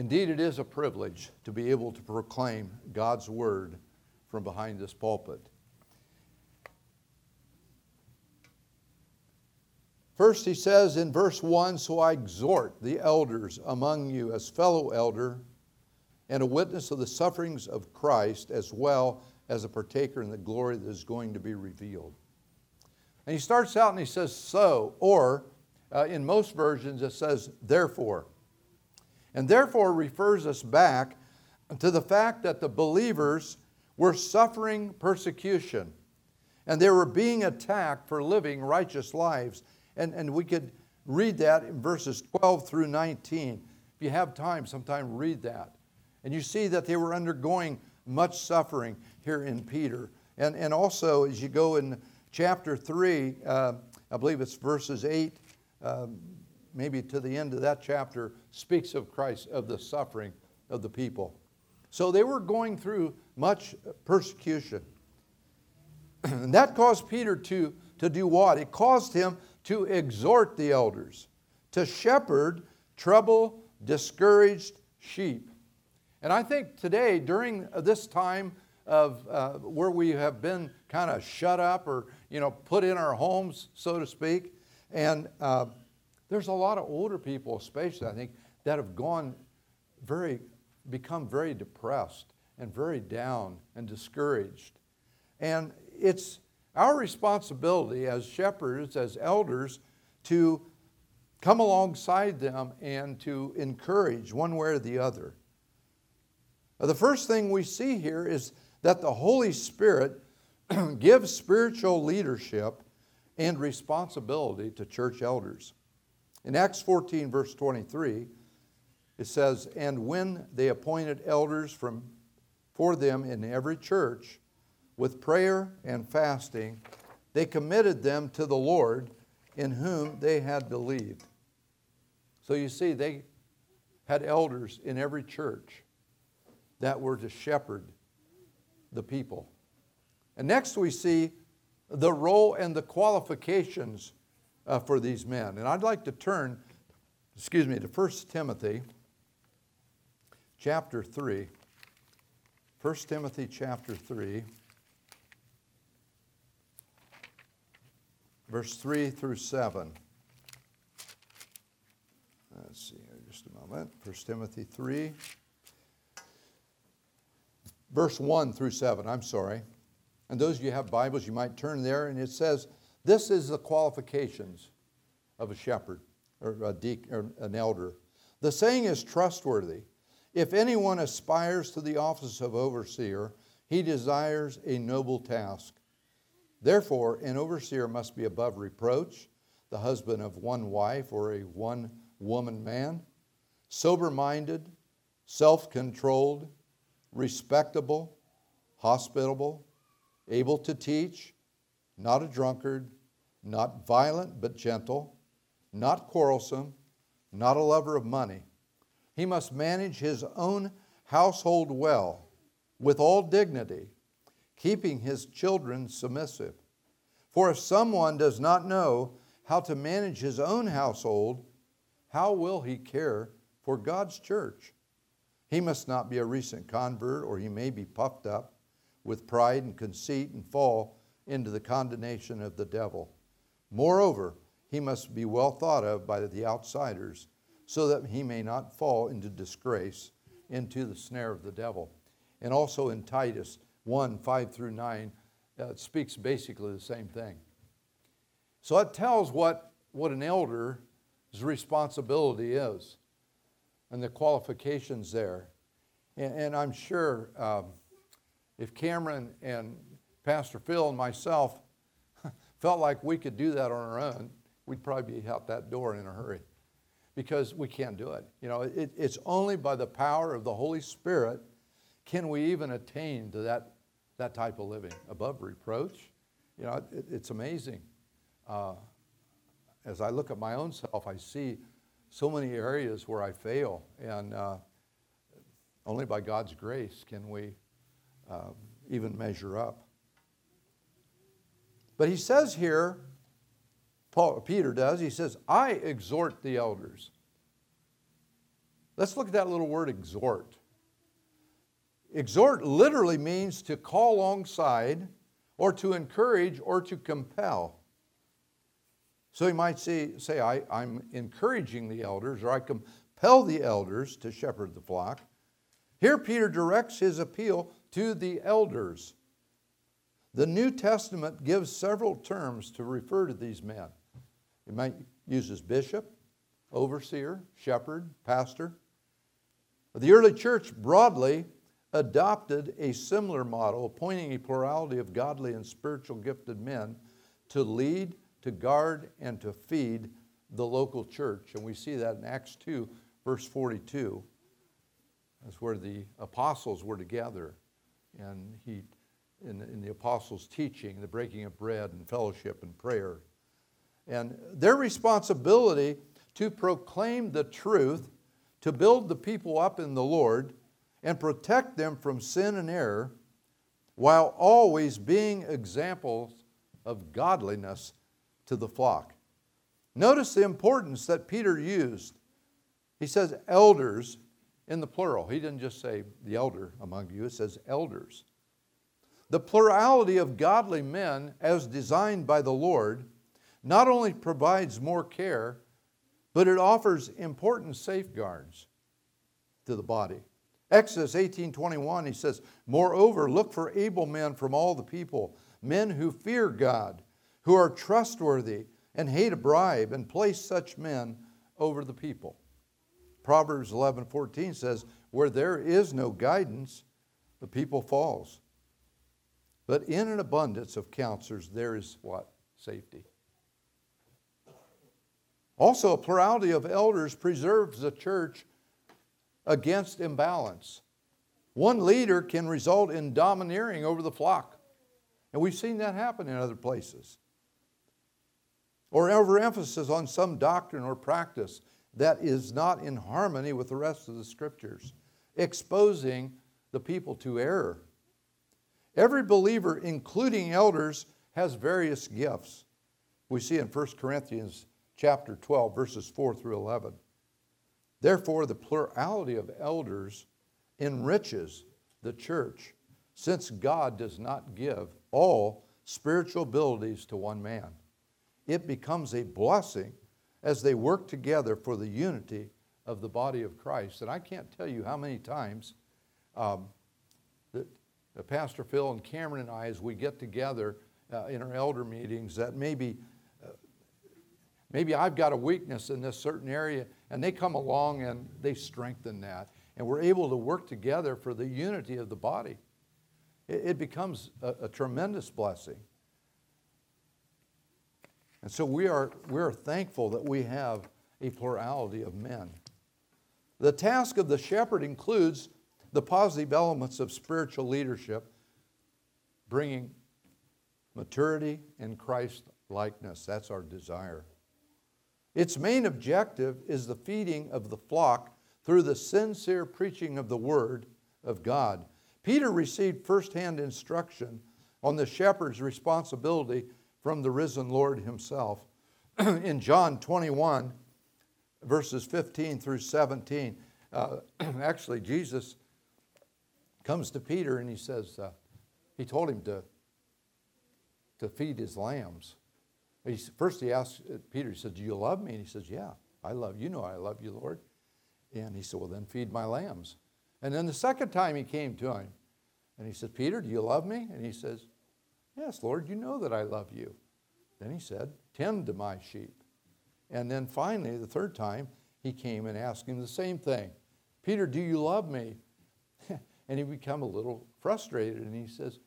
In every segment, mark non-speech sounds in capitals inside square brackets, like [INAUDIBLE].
Indeed, it is a privilege to be able to proclaim God's word from behind this pulpit. First, he says in verse 1 So I exhort the elders among you as fellow elder and a witness of the sufferings of Christ, as well as a partaker in the glory that is going to be revealed. And he starts out and he says, So, or uh, in most versions it says, Therefore. And therefore refers us back to the fact that the believers were suffering persecution and they were being attacked for living righteous lives. And, and we could read that in verses 12 through 19. If you have time, sometime read that. And you see that they were undergoing much suffering here in Peter. And, and also, as you go in chapter 3, uh, I believe it's verses 8, uh, maybe to the end of that chapter, speaks of Christ, of the suffering of the people. So they were going through much persecution. [CLEARS THROAT] and that caused Peter to, to do what? It caused him to exhort the elders, to shepherd troubled, discouraged sheep. And I think today, during this time of uh, where we have been kind of shut up or you know put in our homes, so to speak, and uh, there's a lot of older people, especially I think, that have gone very, become very depressed and very down and discouraged. And it's our responsibility as shepherds, as elders, to come alongside them and to encourage one way or the other. The first thing we see here is that the Holy Spirit [CLEARS THROAT] gives spiritual leadership and responsibility to church elders. In Acts 14, verse 23, it says, And when they appointed elders from, for them in every church, with prayer and fasting, they committed them to the Lord in whom they had believed. So you see, they had elders in every church that were to shepherd the people. And next we see the role and the qualifications uh, for these men. And I'd like to turn, excuse me, to 1 Timothy chapter 3. 1 Timothy chapter 3, verse 3 through 7. Let's see here just a moment. 1 Timothy 3 verse 1 through 7, I'm sorry. And those of you have Bibles, you might turn there, and it says, This is the qualifications of a shepherd or, a deacon, or an elder. The saying is trustworthy. If anyone aspires to the office of overseer, he desires a noble task. Therefore, an overseer must be above reproach, the husband of one wife or a one woman man, sober minded, self controlled respectable, hospitable, able to teach, not a drunkard, not violent but gentle, not quarrelsome, not a lover of money. He must manage his own household well, with all dignity, keeping his children submissive. For if someone does not know how to manage his own household, how will he care for God's church? He must not be a recent convert, or he may be puffed up with pride and conceit and fall into the condemnation of the devil. Moreover, he must be well thought of by the outsiders, so that he may not fall into disgrace, into the snare of the devil. And also in Titus 1 5 through 9, uh, speaks basically the same thing. So it tells what, what an elder's responsibility is and the qualifications there. And, and I'm sure um, if Cameron and Pastor Phil and myself [LAUGHS] felt like we could do that on our own, we'd probably be out that door in a hurry because we can't do it. You know, it, it's only by the power of the Holy Spirit can we even attain to that, that type of living above reproach. You know, it, it's amazing. Uh, as I look at my own self, I see so many areas where I fail, and uh, only by God's grace can we uh, even measure up. But he says here, Paul, Peter does, he says, I exhort the elders. Let's look at that little word exhort. Exhort literally means to call alongside or to encourage or to compel. So you might say, say I, I'm encouraging the elders or I compel the elders to shepherd the flock. Here, Peter directs his appeal to the elders. The New Testament gives several terms to refer to these men. It might uses bishop, overseer, shepherd, pastor. The early church broadly adopted a similar model, appointing a plurality of godly and spiritual gifted men to lead, to guard, and to feed the local church. And we see that in Acts 2, verse 42. That's where the apostles were together. And he, in, in the apostles' teaching, the breaking of bread and fellowship and prayer. And their responsibility to proclaim the truth, to build the people up in the Lord, and protect them from sin and error, while always being examples of godliness to the flock. Notice the importance that Peter used. He says elders in the plural. He didn't just say the elder among you, it says elders. The plurality of godly men, as designed by the Lord, not only provides more care, but it offers important safeguards to the body. Exodus 18:21 he says, "Moreover, look for able men from all the people, men who fear God, who are trustworthy and hate a bribe, and place such men over the people." Proverbs 11:14 says, "Where there is no guidance, the people falls." But in an abundance of counselors there is what? Safety. Also, a plurality of elders preserves the church against imbalance. One leader can result in domineering over the flock. And we've seen that happen in other places. Or overemphasis on some doctrine or practice that is not in harmony with the rest of the scriptures, exposing the people to error. Every believer, including elders, has various gifts. We see in 1 Corinthians chapter 12, verses 4 through 11. Therefore, the plurality of elders enriches the church, since God does not give all spiritual abilities to one man. It becomes a blessing as they work together for the unity of the body of Christ. And I can't tell you how many times um, that Pastor Phil and Cameron and I, as we get together uh, in our elder meetings, that maybe Maybe I've got a weakness in this certain area, and they come along and they strengthen that. And we're able to work together for the unity of the body. It, it becomes a, a tremendous blessing. And so we are, we are thankful that we have a plurality of men. The task of the shepherd includes the positive elements of spiritual leadership, bringing maturity and Christ likeness. That's our desire. Its main objective is the feeding of the flock through the sincere preaching of the Word of God. Peter received firsthand instruction on the shepherd's responsibility from the risen Lord himself. [CLEARS THROAT] In John 21, verses 15 through 17, uh, [CLEARS THROAT] actually, Jesus comes to Peter and he says, uh, he told him to, to feed his lambs. He, first, he asked uh, Peter, he said, Do you love me? And he says, Yeah, I love you. know I love you, Lord. And he said, Well, then feed my lambs. And then the second time he came to him, and he said, Peter, do you love me? And he says, Yes, Lord, you know that I love you. Then he said, Tend to my sheep. And then finally, the third time, he came and asked him the same thing Peter, do you love me? And he become a little frustrated and he says,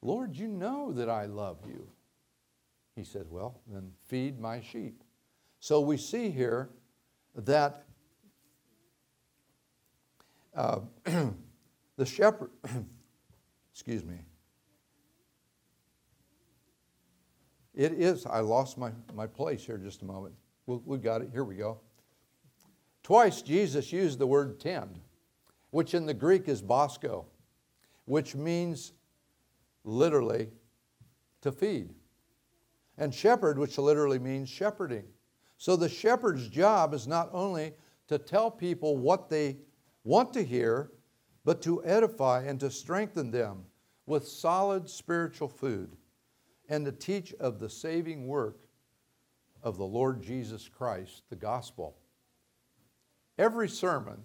Lord, you know that I love you. He said, Well, then feed my sheep. So we see here that uh, [CLEARS THROAT] the shepherd, [CLEARS THROAT] excuse me, it is, I lost my, my place here just a moment. we we got it, here we go. Twice Jesus used the word tend, which in the Greek is bosco, which means literally to feed and shepherd, which literally means shepherding. So the shepherd's job is not only to tell people what they want to hear, but to edify and to strengthen them with solid spiritual food and to teach of the saving work of the Lord Jesus Christ, the gospel. Every sermon,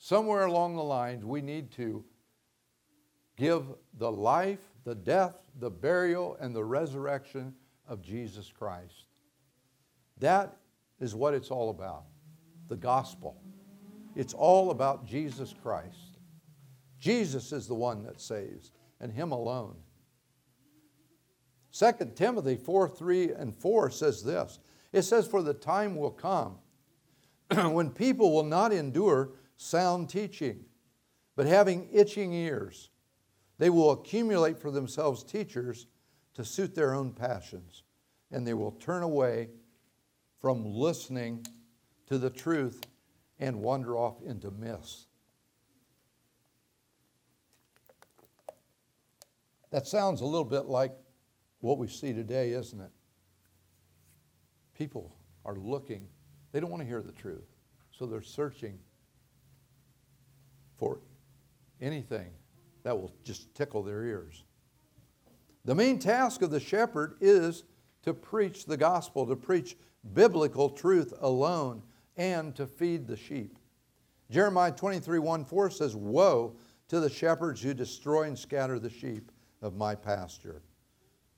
somewhere along the lines, we need to give the life, the death, the burial, and the resurrection of Jesus Christ. That is what it's all about the gospel. It's all about Jesus Christ. Jesus is the one that saves, and Him alone. 2 Timothy 4 3 and 4 says this it says, For the time will come [CLEARS THROAT] when people will not endure sound teaching, but having itching ears, they will accumulate for themselves teachers to suit their own passions, and they will turn away from listening to the truth and wander off into myths. That sounds a little bit like what we see today, isn't it? People are looking, they don't want to hear the truth. So they're searching for anything that will just tickle their ears. The main task of the shepherd is to preach the gospel, to preach biblical truth alone, and to feed the sheep. Jeremiah 23 1 4 says, Woe to the shepherds who destroy and scatter the sheep of my pasture.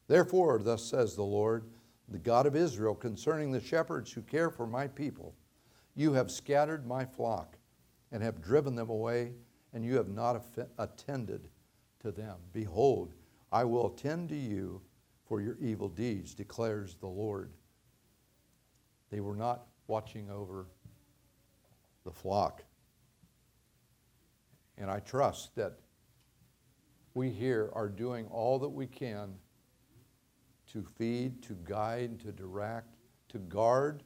Therefore, thus says the Lord, the God of Israel, concerning the shepherds who care for my people You have scattered my flock and have driven them away, and you have not attended to them. Behold, I will attend to you for your evil deeds, declares the Lord. They were not watching over the flock. And I trust that we here are doing all that we can to feed, to guide, to direct, to guard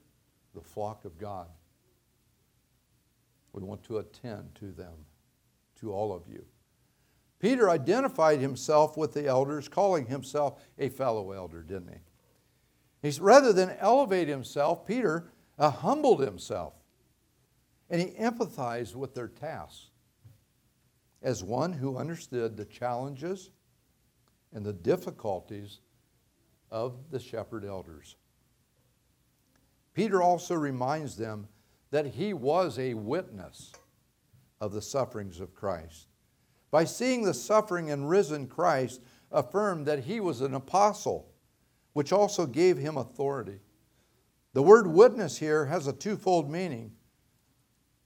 the flock of God. We want to attend to them, to all of you. Peter identified himself with the elders, calling himself a fellow elder, didn't he? He's, rather than elevate himself, Peter uh, humbled himself and he empathized with their tasks as one who understood the challenges and the difficulties of the shepherd elders. Peter also reminds them that he was a witness of the sufferings of Christ. By seeing the suffering and risen Christ, affirmed that he was an apostle, which also gave him authority. The word witness here has a twofold meaning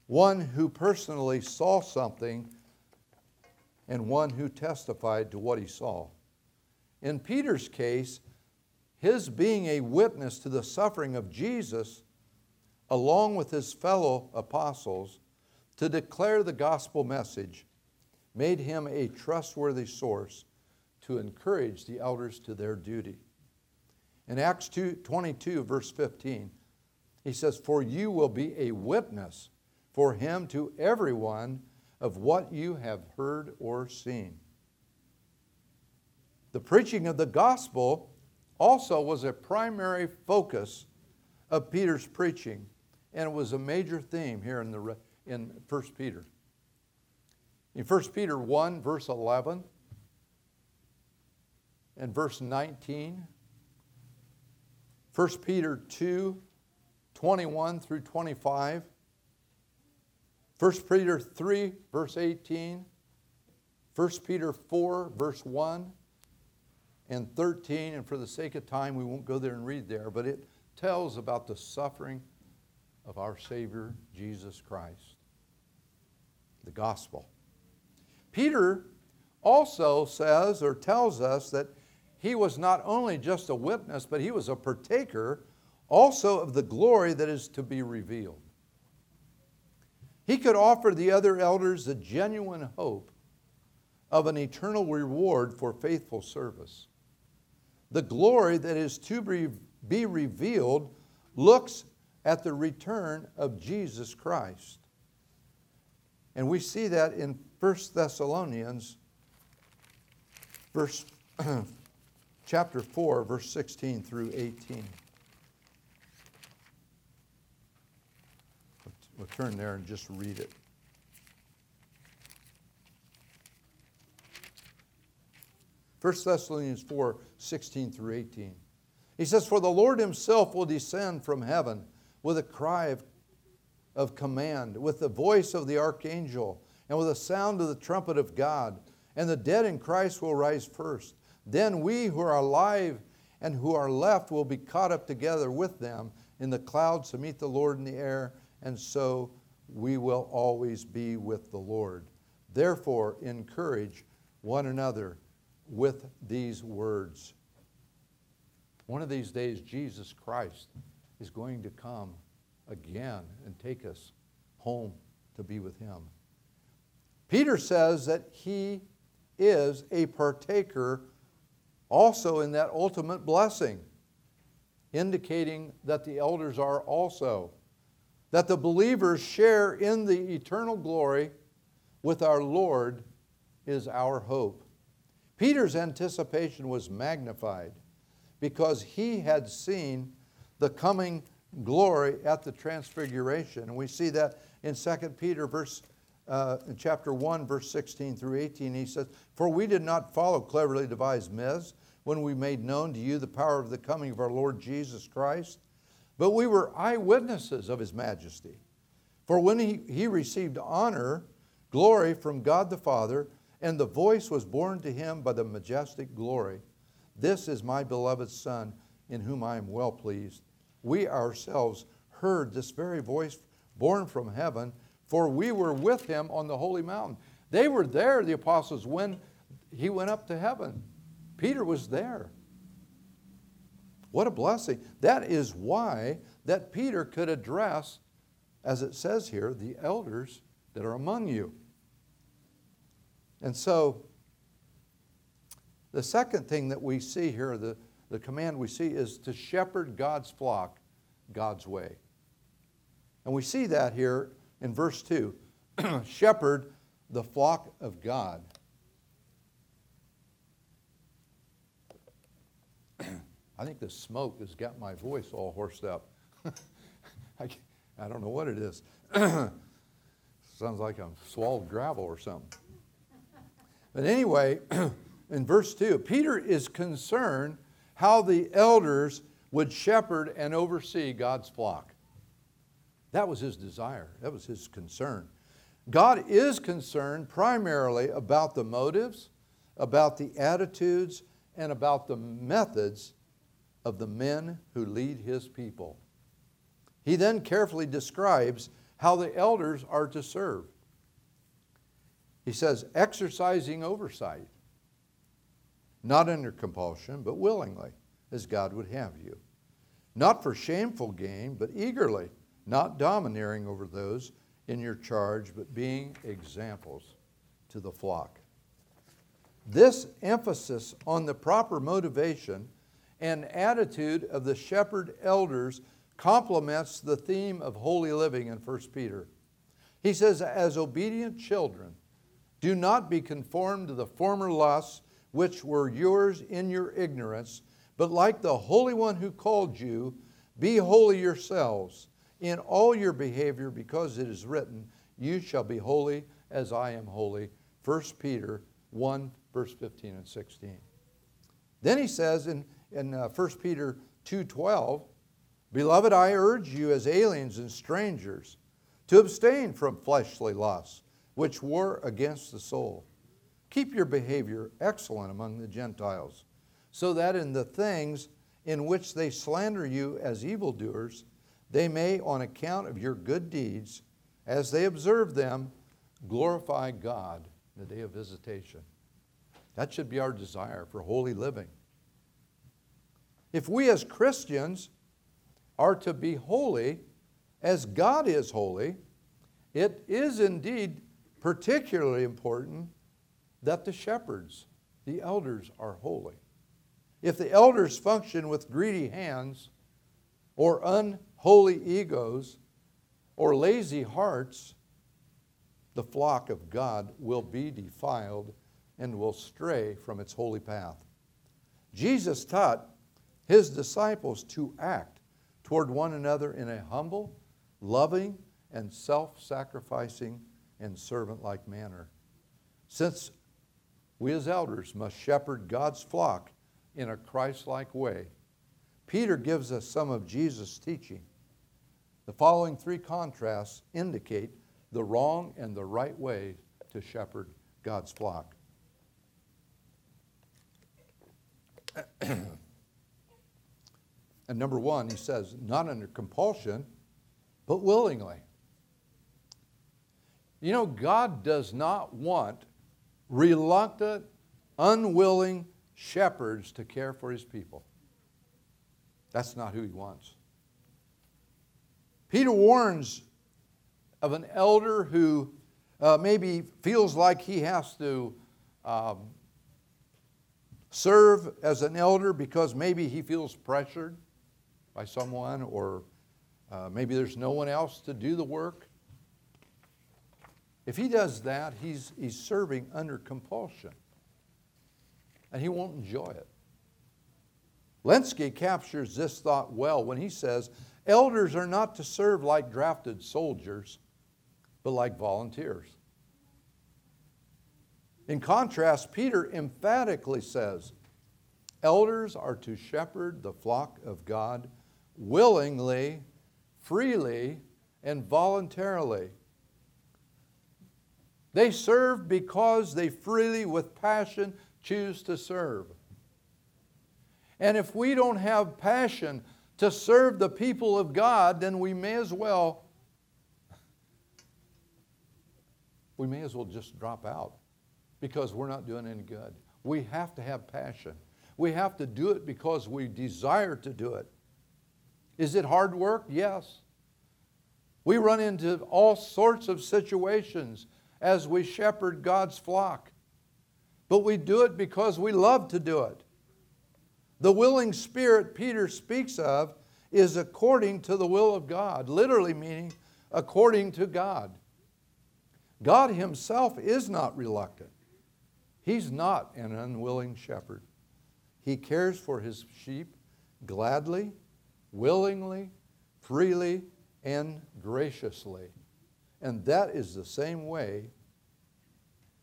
one who personally saw something, and one who testified to what he saw. In Peter's case, his being a witness to the suffering of Jesus, along with his fellow apostles, to declare the gospel message, made him a trustworthy source to encourage the elders to their duty. In Acts 2, 22, verse 15, he says, For you will be a witness for him to everyone of what you have heard or seen. The preaching of the gospel also was a primary focus of Peter's preaching, and it was a major theme here in, the, in 1 Peter. In 1 Peter 1, verse 11 and verse 19, 1 Peter 2, 21 through 25, 1 Peter 3, verse 18, 1 Peter 4, verse 1, and 13, and for the sake of time, we won't go there and read there, but it tells about the suffering of our Savior, Jesus Christ, the gospel. Peter also says or tells us that he was not only just a witness, but he was a partaker also of the glory that is to be revealed. He could offer the other elders a genuine hope of an eternal reward for faithful service. The glory that is to be revealed looks at the return of Jesus Christ. And we see that in 1 Thessalonians verse [CLEARS THROAT] chapter 4 verse 16 through 18. We'll turn there and just read it. 1 Thessalonians 4 16 through 18. He says, For the Lord himself will descend from heaven with a cry of, of command, with the voice of the archangel, and with the sound of the trumpet of God. And the dead in Christ will rise first. Then we who are alive and who are left will be caught up together with them in the clouds to meet the Lord in the air, and so we will always be with the Lord. Therefore, encourage one another with these words. One of these days, Jesus Christ is going to come again and take us home to be with Him. Peter says that he is a partaker also in that ultimate blessing, indicating that the elders are also, that the believers share in the eternal glory with our Lord is our hope. Peter's anticipation was magnified because he had seen the coming glory at the transfiguration. And we see that in 2 Peter verse uh, in chapter 1 verse 16 through 18 he says for we did not follow cleverly devised myths when we made known to you the power of the coming of our lord jesus christ but we were eyewitnesses of his majesty for when he, he received honor glory from god the father and the voice was borne to him by the majestic glory This is my beloved Son, in whom I am well pleased. We ourselves heard this very voice born from heaven, for we were with him on the holy mountain. They were there, the apostles, when he went up to heaven. Peter was there. What a blessing. That is why that Peter could address, as it says here, the elders that are among you. And so, the second thing that we see here, the, the command we see, is to shepherd God's flock God's way. And we see that here in verse 2 [CLEARS THROAT] shepherd the flock of God. [CLEARS THROAT] I think the smoke has got my voice all horsed up. [LAUGHS] I, I don't know what it is. [CLEARS THROAT] Sounds like I'm swallowed gravel or something. But anyway, in verse 2, Peter is concerned how the elders would shepherd and oversee God's flock. That was his desire, that was his concern. God is concerned primarily about the motives, about the attitudes, and about the methods of the men who lead his people. He then carefully describes how the elders are to serve. He says, exercising oversight, not under compulsion, but willingly, as God would have you. Not for shameful gain, but eagerly, not domineering over those in your charge, but being examples to the flock. This emphasis on the proper motivation and attitude of the shepherd elders complements the theme of holy living in 1 Peter. He says, As obedient children, do not be conformed to the former lusts which were yours in your ignorance, but like the Holy One who called you, be holy yourselves in all your behavior, because it is written, You shall be holy as I am holy. 1 Peter 1, verse 15 and 16. Then he says in, in uh, 1 Peter 2.12, Beloved, I urge you as aliens and strangers to abstain from fleshly lusts which war against the soul. Keep your behavior excellent among the Gentiles, so that in the things in which they slander you as evildoers, they may, on account of your good deeds, as they observe them, glorify God in the day of visitation. That should be our desire for holy living. If we as Christians are to be holy as God is holy, it is indeed particularly important that the shepherds, the elders, are holy. If the elders function with greedy hands, or unholy egos, or lazy hearts, the flock of God will be defiled and will stray from its holy path. Jesus taught his disciples to act toward one another in a humble, loving, and self sacrificing and servant like manner. Since we as elders must shepherd God's flock in a Christ like way, Peter gives us some of Jesus' teaching. The following three contrasts indicate the wrong and the right way to shepherd God's flock. and number one, he says, not under compulsion, but willingly. You know, God does not want reluctant, unwilling shepherds to care for his people. That's not who he wants. Peter warns of an elder who uh, maybe feels like he has to um, serve as an elder because maybe he feels pressured by someone or uh, maybe there's no one else to do the work. If he does that, he's, he's serving under compulsion and he won't enjoy it. Lenski captures this thought well when he says, Elders are not to serve like drafted soldiers, but like volunteers. In contrast, Peter emphatically says, Elders are to shepherd the flock of God willingly, freely, and voluntarily. They serve because they freely, with passion, choose to serve. And if we don't have passion to serve the people of God, then we may as well we may as well just drop out because we're not doing any good. We have to have passion. We have to do it because we desire to do it. Is it hard work? Yes. We run into all sorts of situations as we shepherd God's flock, but we do it because we love to do it. The willing spirit Peter speaks of is according to the will of God, literally meaning according to God. God Himself is not reluctant. He's not an unwilling shepherd. He cares for His sheep gladly, willingly, freely, and graciously. And that is the same way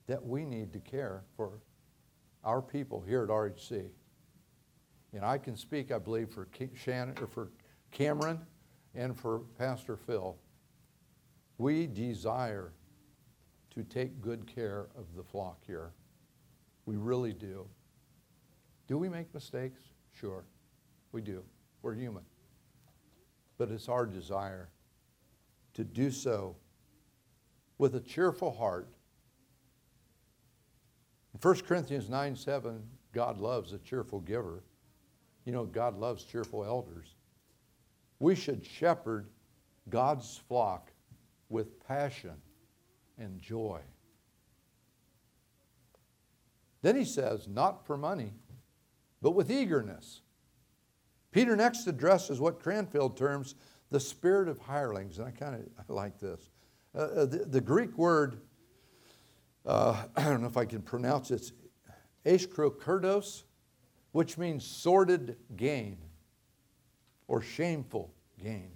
that we need to care for our people here at RHC. And I can speak, I believe, for Shannon or for Cameron and for Pastor Phil. We desire to take good care of the flock here. We really do. Do we make mistakes? Sure, we do. We're human. But it's our desire to do so with a cheerful heart. In 1 Corinthians 9 7, God loves a cheerful giver. You know, God loves cheerful elders. We should shepherd God's flock with passion and joy. Then he says, not for money, but with eagerness. Peter next addresses what Cranfield terms the spirit of hirelings, and I kind of like this. Uh, uh, the, the, Greek word, uh, [CLEARS THROAT] I don't know if I can pronounce it, askrokurdos, which means sordid gain or shameful gain.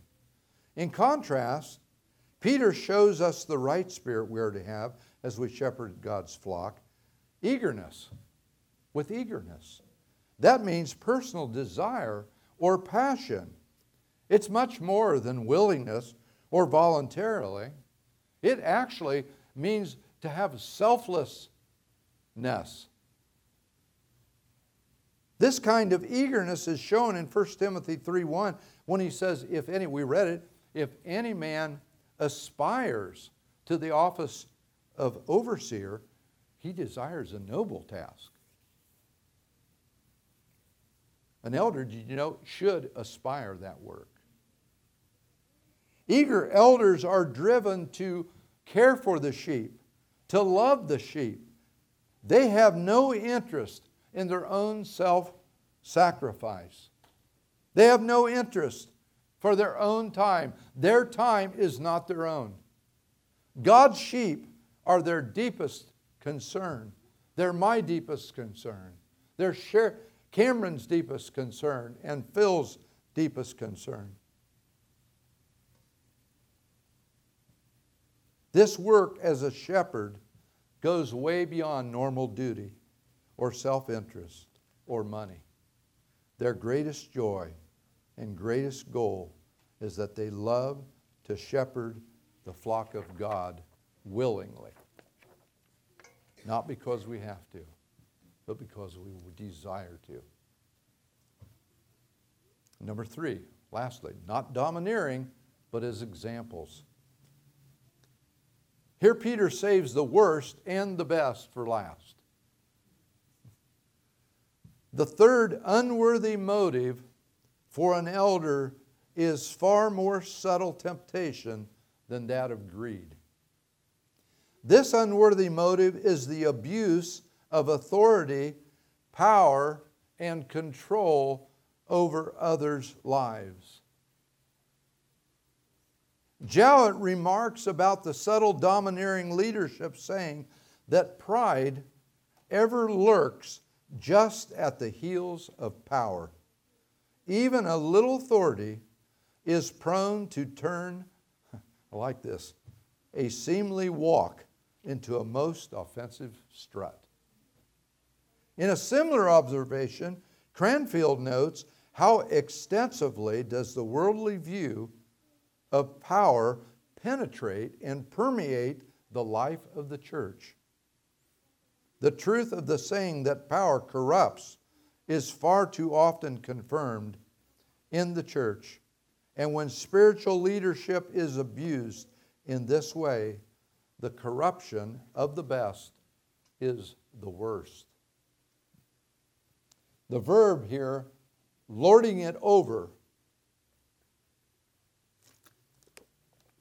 In contrast, Peter shows us the right spirit we are to have as we shepherd God's flock eagerness, with eagerness. That means personal desire or passion. It's much more than willingness or voluntarily. It actually means to have selflessness this kind of eagerness is shown in 1 Timothy 3:1 when he says, if any, we read it, if any man aspires to the office of overseer, he desires a noble task. An elder, you know, should aspire that work. Eager elders are driven to care for the sheep, to love the sheep. They have no interest in their own self sacrifice. They have no interest for their own time. Their time is not their own. God's sheep are their deepest concern. They're my deepest concern. They're Cameron's deepest concern and Phil's deepest concern. This work as a shepherd goes way beyond normal duty or self interest or money. Their greatest joy and greatest goal is that they love to shepherd the flock of God willingly. Not because we have to, but because we desire to. Number three, lastly, not domineering, but as examples. Here, Peter saves the worst and the best for last. The third unworthy motive for an elder is far more subtle temptation than that of greed. This unworthy motive is the abuse of authority, power, and control over others' lives. Jowett remarks about the subtle domineering leadership, saying that pride ever lurks just at the heels of power. Even a little authority is prone to turn, [LAUGHS] I like this, a seemly walk into a most offensive strut. In a similar observation, Cranfield notes how extensively does the worldly view of power penetrate and permeate the life of the church. The truth of the saying that power corrupts is far too often confirmed in the church. And when spiritual leadership is abused in this way, the corruption of the best is the worst. The verb here, lording it over,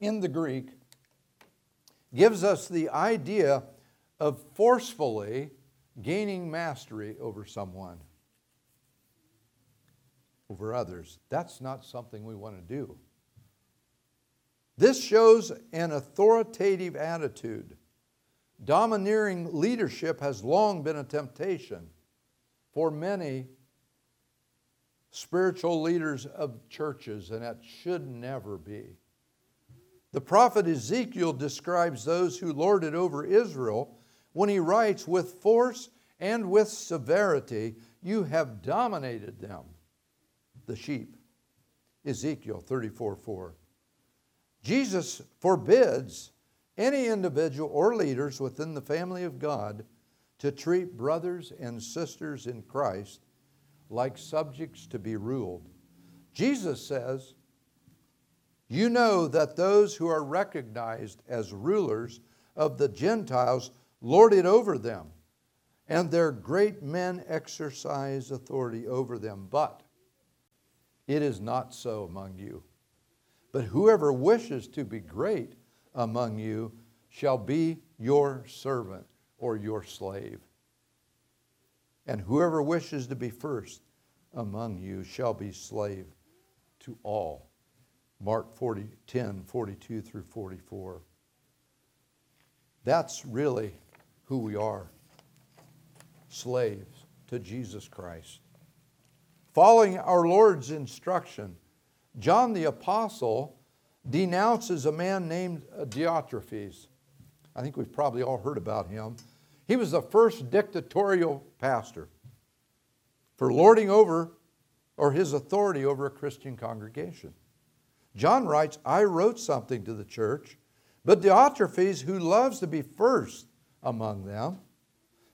in the Greek, gives us the idea of forcefully gaining mastery over someone, over others. That's not something we want to do. This shows an authoritative attitude. Domineering leadership has long been a temptation for many spiritual leaders of churches, and that should never be. The prophet Ezekiel describes those who lord it over Israel when he writes, With force and with severity you have dominated them, the sheep. Ezekiel 34 4. Jesus forbids any individual or leaders within the family of God to treat brothers and sisters in Christ like subjects to be ruled. Jesus says, You know that those who are recognized as rulers of the Gentiles lord it over them, and their great men exercise authority over them. But it is not so among you. But whoever wishes to be great among you shall be your servant or your slave. And whoever wishes to be first among you shall be slave to all. Mark 40, 10, 42 through 44. That's really who we are slaves to Jesus Christ. Following our Lord's instruction, John the Apostle denounces a man named Diotrephes. I think we've probably all heard about him. He was the first dictatorial pastor for lording over or his authority over a Christian congregation. John writes, I wrote something to the church, but Diotrephes, who loves to be first among them,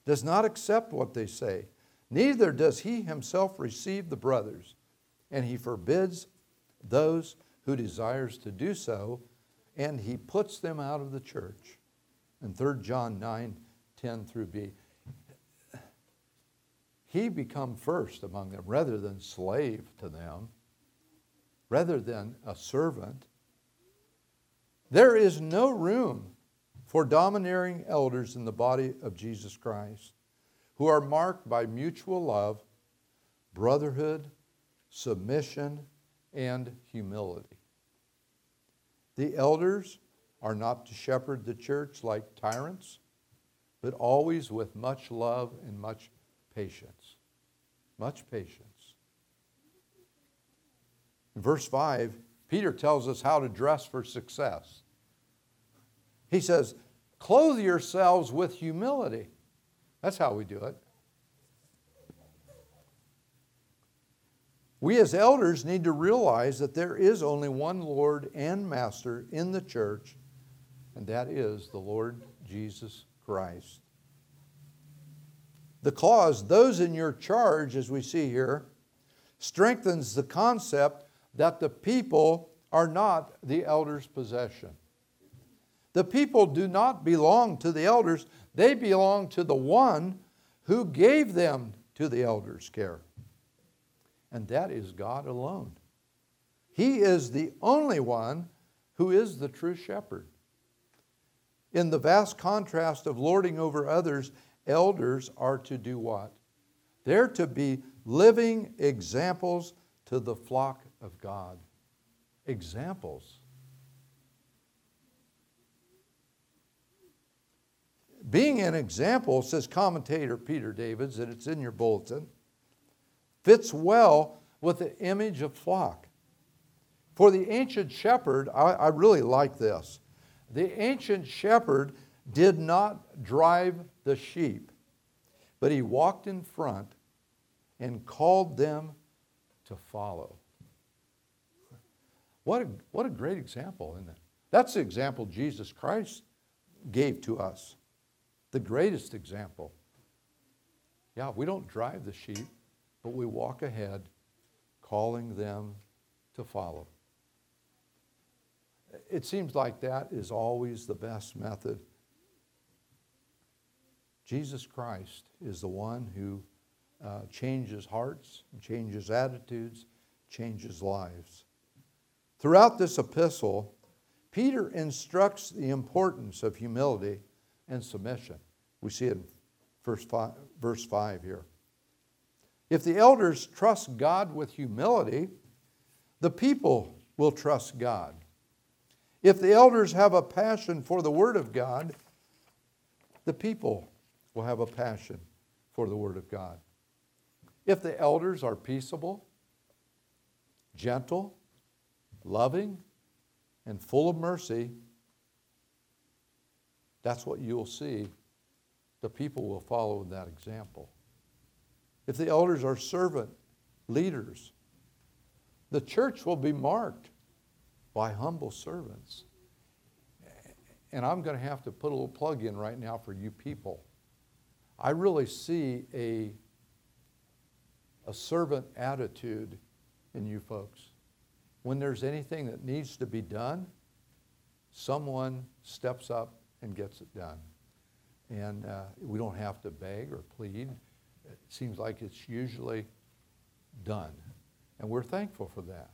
does not accept what they say. Neither does he himself receive the brothers, and he forbids those who desires to do so, and he puts them out of the church. In 3 John 9, 10 through B. He become first among them rather than slave to them, rather than a servant. There is no room for domineering elders in the body of Jesus Christ who are marked by mutual love, brotherhood, submission, and humility. The elders are not to shepherd the church like tyrants, but always with much love and much patience. Much patience. In verse 5, Peter tells us how to dress for success. He says, clothe yourselves with humility. That's how we do it. We as elders need to realize that there is only one Lord and Master in the church, and that is the Lord Jesus Christ. The clause, those in your charge, as we see here, strengthens the concept that the people are not the elders' possession. The people do not belong to the elders, they belong to the one who gave them to the elders' care and that is God alone. He is the only one who is the true shepherd. In the vast contrast of lording over others, elders are to do what? They're to be living examples to the flock of God. Examples. Being an example, says commentator Peter Davids, and it's in your bulletin, fits well with the image of flock. For the ancient shepherd, I, I really like this. The ancient shepherd did not drive the sheep, but he walked in front and called them to follow. What a, what a great example, isn't it? That's the example Jesus Christ gave to us. The greatest example. Yeah, we don't drive the sheep, but we walk ahead calling them to follow. It seems like that is always the best method. Jesus Christ is the one who uh, changes hearts, changes attitudes, changes lives. Throughout this epistle, Peter instructs the importance of humility and submission. We see it in verse 5, verse 5 here. If the elders trust God with humility, the people will trust God. If the elders have a passion for the Word of God, the people will have a passion for the Word of God. If the elders are peaceable, gentle, loving, and full of mercy, that's what you'll see. The people will follow that example if the elders are servant leaders, the church will be marked by humble servants. And I'm going to have to put a little plug in right now for you people. I really see a, a servant attitude in you folks. When there's anything that needs to be done, someone steps up and gets it done. And uh, we don't have to beg or plead it seems like it's usually done. And we're thankful for that.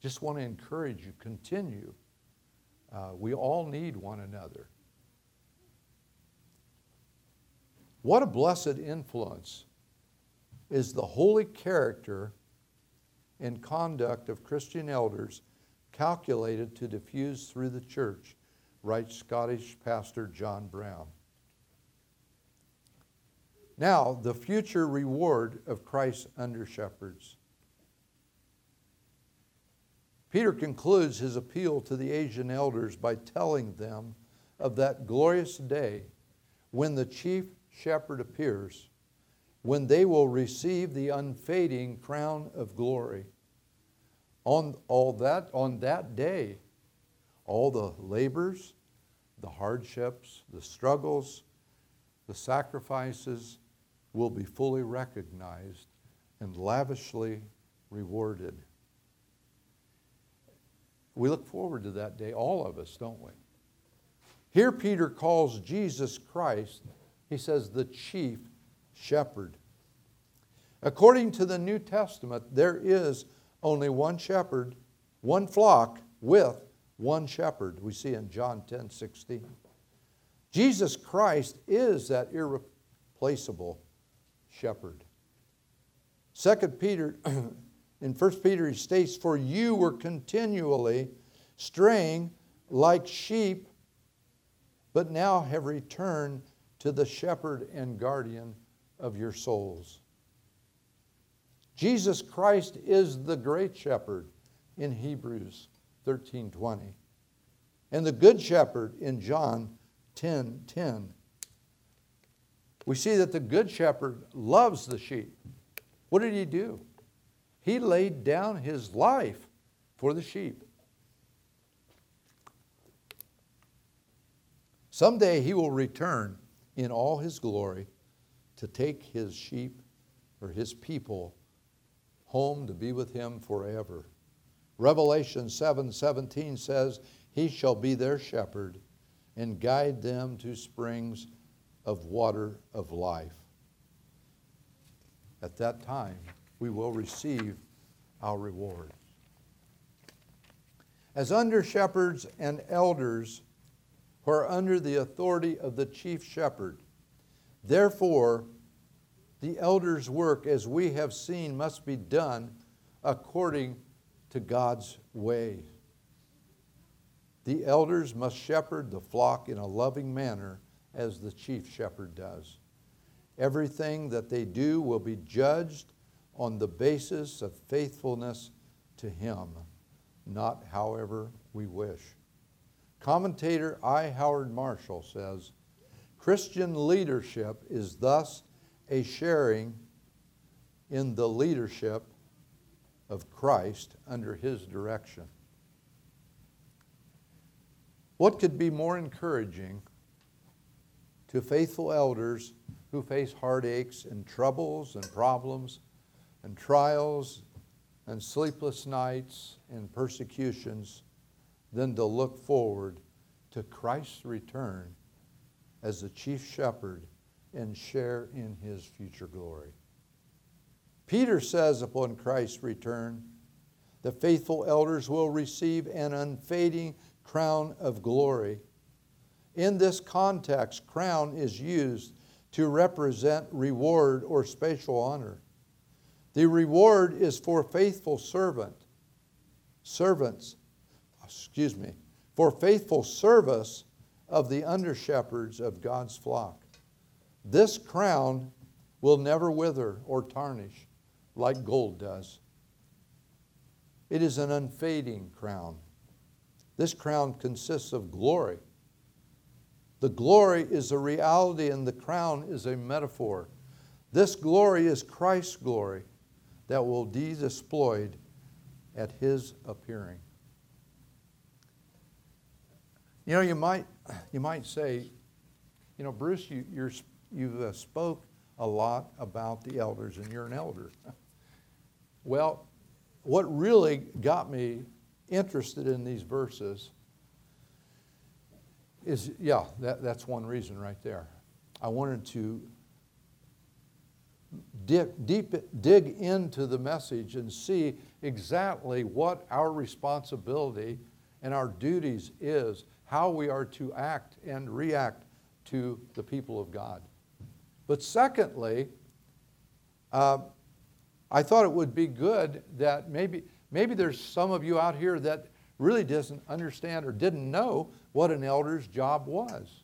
Just want to encourage you, continue. Uh, we all need one another. What a blessed influence is the holy character and conduct of Christian elders calculated to diffuse through the church, writes Scottish pastor John Brown. Now, the future reward of Christ's under shepherds. Peter concludes his appeal to the Asian elders by telling them of that glorious day when the chief shepherd appears, when they will receive the unfading crown of glory. On, all that, on that day, all the labors, the hardships, the struggles, the sacrifices, will be fully recognized and lavishly rewarded. We look forward to that day, all of us, don't we? Here, Peter calls Jesus Christ, he says, the chief shepherd. According to the New Testament, there is only one shepherd, one flock with one shepherd. We see in John 10 16. Jesus Christ is that irreplaceable shepherd. Second Peter, [CLEARS THROAT] in First Peter, he states, For you were continually straying like sheep, but now have returned to the shepherd and guardian of your souls. Jesus Christ is the great shepherd in Hebrews 13:20. And the good shepherd in John 10 10. We see that the good shepherd loves the sheep. What did he do? He laid down his life for the sheep. Someday he will return in all his glory to take his sheep or his people home to be with him forever. Revelation 7 17 says, He shall be their shepherd and guide them to springs of water of life. At that time, we will receive our rewards. As under shepherds and elders who are under the authority of the chief shepherd, therefore, the elders' work, as we have seen, must be done according to God's way. The elders must shepherd the flock in a loving manner as the chief shepherd does. Everything that they do will be judged on the basis of faithfulness to Him, not however we wish. Commentator I. Howard Marshall says Christian leadership is thus a sharing in the leadership of Christ under His direction. What could be more encouraging to faithful elders who face heartaches and troubles and problems and trials and sleepless nights and persecutions than to look forward to Christ's return as the chief shepherd and share in his future glory. Peter says upon Christ's return, the faithful elders will receive an unfading crown of glory in this context, crown is used to represent reward or spatial honor. The reward is for faithful servant, servants, excuse me, for faithful service of the under shepherds of God's flock. This crown will never wither or tarnish like gold does. It is an unfading crown. This crown consists of glory the glory is a reality and the crown is a metaphor. This glory is Christ's glory that will be displayed at his appearing. You know, you might, you might say, you know, Bruce, you, you're, you uh, spoke a lot about the elders and you're an elder. well, what really got me interested in these verses is, yeah, that, that's one reason right there. I wanted to dig, deep, dig into the message and see exactly what our responsibility and our duties is, how we are to act and react to the people of God. But secondly, uh, I thought it would be good that maybe, maybe there's some of you out here that really doesn't understand or didn't know what an elder's job was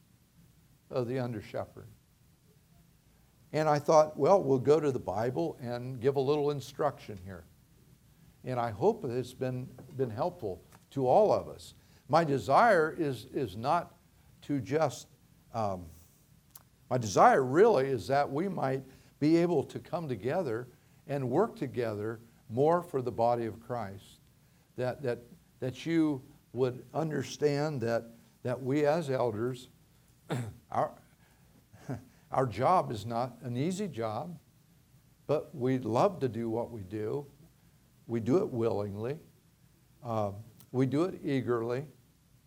of the under shepherd. And I thought, well, we'll go to the Bible and give a little instruction here. And I hope it's been, been helpful to all of us. My desire is, is not to just, um, my desire really is that we might be able to come together and work together more for the body of Christ. That, that, that you would understand that that we as elders, [COUGHS] our, [COUGHS] our job is not an easy job, but we love to do what we do. We do it willingly. Uh, we do it eagerly.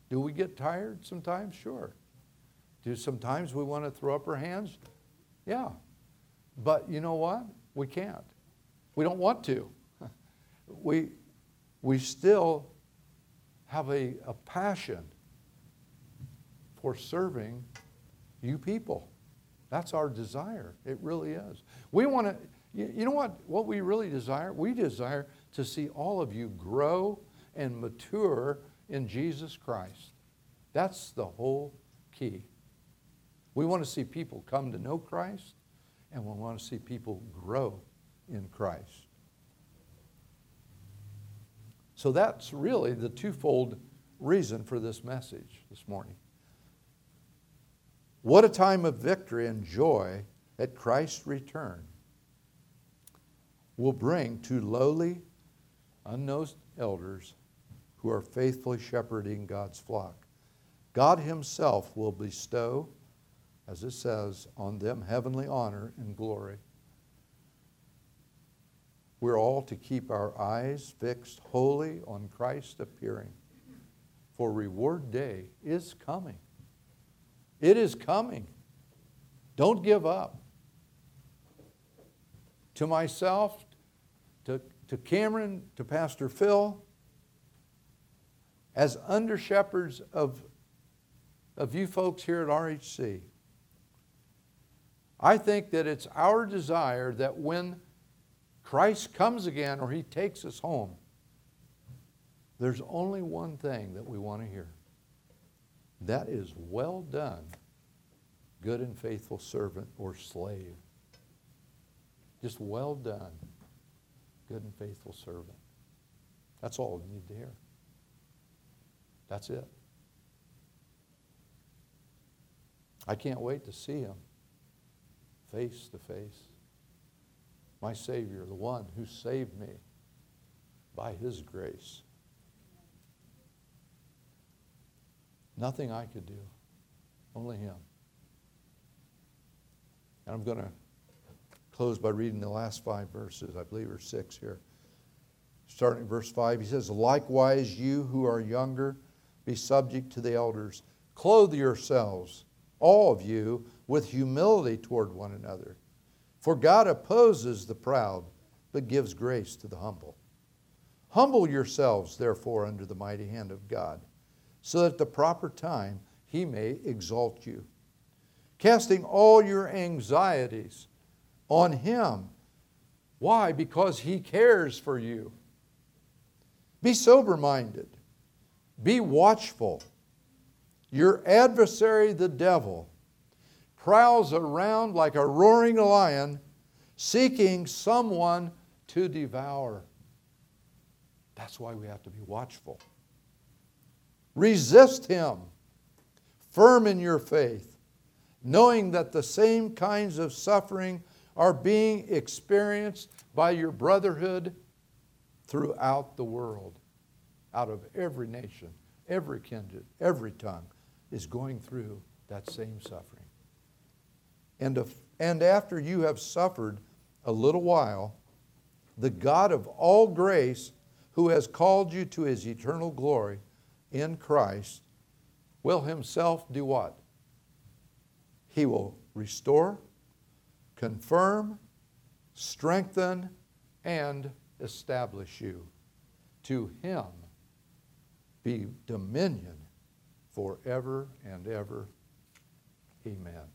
Do we get tired sometimes? Sure. Do sometimes we want to throw up our hands? Yeah. But you know what? We can't. We don't want to. [LAUGHS] We, we still have a, a passion for serving you people. That's our desire. It really is. We want to, you know what, what we really desire? We desire to see all of you grow and mature in Jesus Christ. That's the whole key. We want to see people come to know Christ, and we want to see people grow in Christ. So that's really the twofold reason for this message this morning. What a time of victory and joy at Christ's return will bring to lowly, unknown elders who are faithfully shepherding God's flock. God Himself will bestow, as it says, on them heavenly honor and glory. We're all to keep our eyes fixed wholly on Christ appearing, for reward day is coming. It is coming. Don't give up. To myself, to, to Cameron, to Pastor Phil, as under shepherds of, of you folks here at RHC, I think that it's our desire that when Christ comes again or he takes us home, there's only one thing that we want to hear. That is well done, good and faithful servant or slave. Just well done, good and faithful servant. That's all we need to hear. That's it. I can't wait to see him face to face. My Savior, the one who saved me by his grace. Nothing I could do, only him. And I'm going to close by reading the last five verses, I believe, or six here. Starting at verse 5, he says, Likewise, you who are younger, be subject to the elders. Clothe yourselves, all of you, with humility toward one another. For God opposes the proud, but gives grace to the humble. Humble yourselves, therefore, under the mighty hand of God, so that at the proper time he may exalt you. Casting all your anxieties on him. Why? Because he cares for you. Be sober minded. Be watchful. Your adversary, the devil, prowls around like a roaring lion, seeking someone to devour. That's why we have to be watchful. Resist him, firm in your faith, knowing that the same kinds of suffering are being experienced by your brotherhood throughout the world out of every nation, every kindred, every tongue is going through that same suffering. And, and after you have suffered a little while, the God of all grace, who has called you to his eternal glory in Christ, will himself do what? He will restore, confirm, strengthen, and establish you. To him be dominion forever and ever. Amen.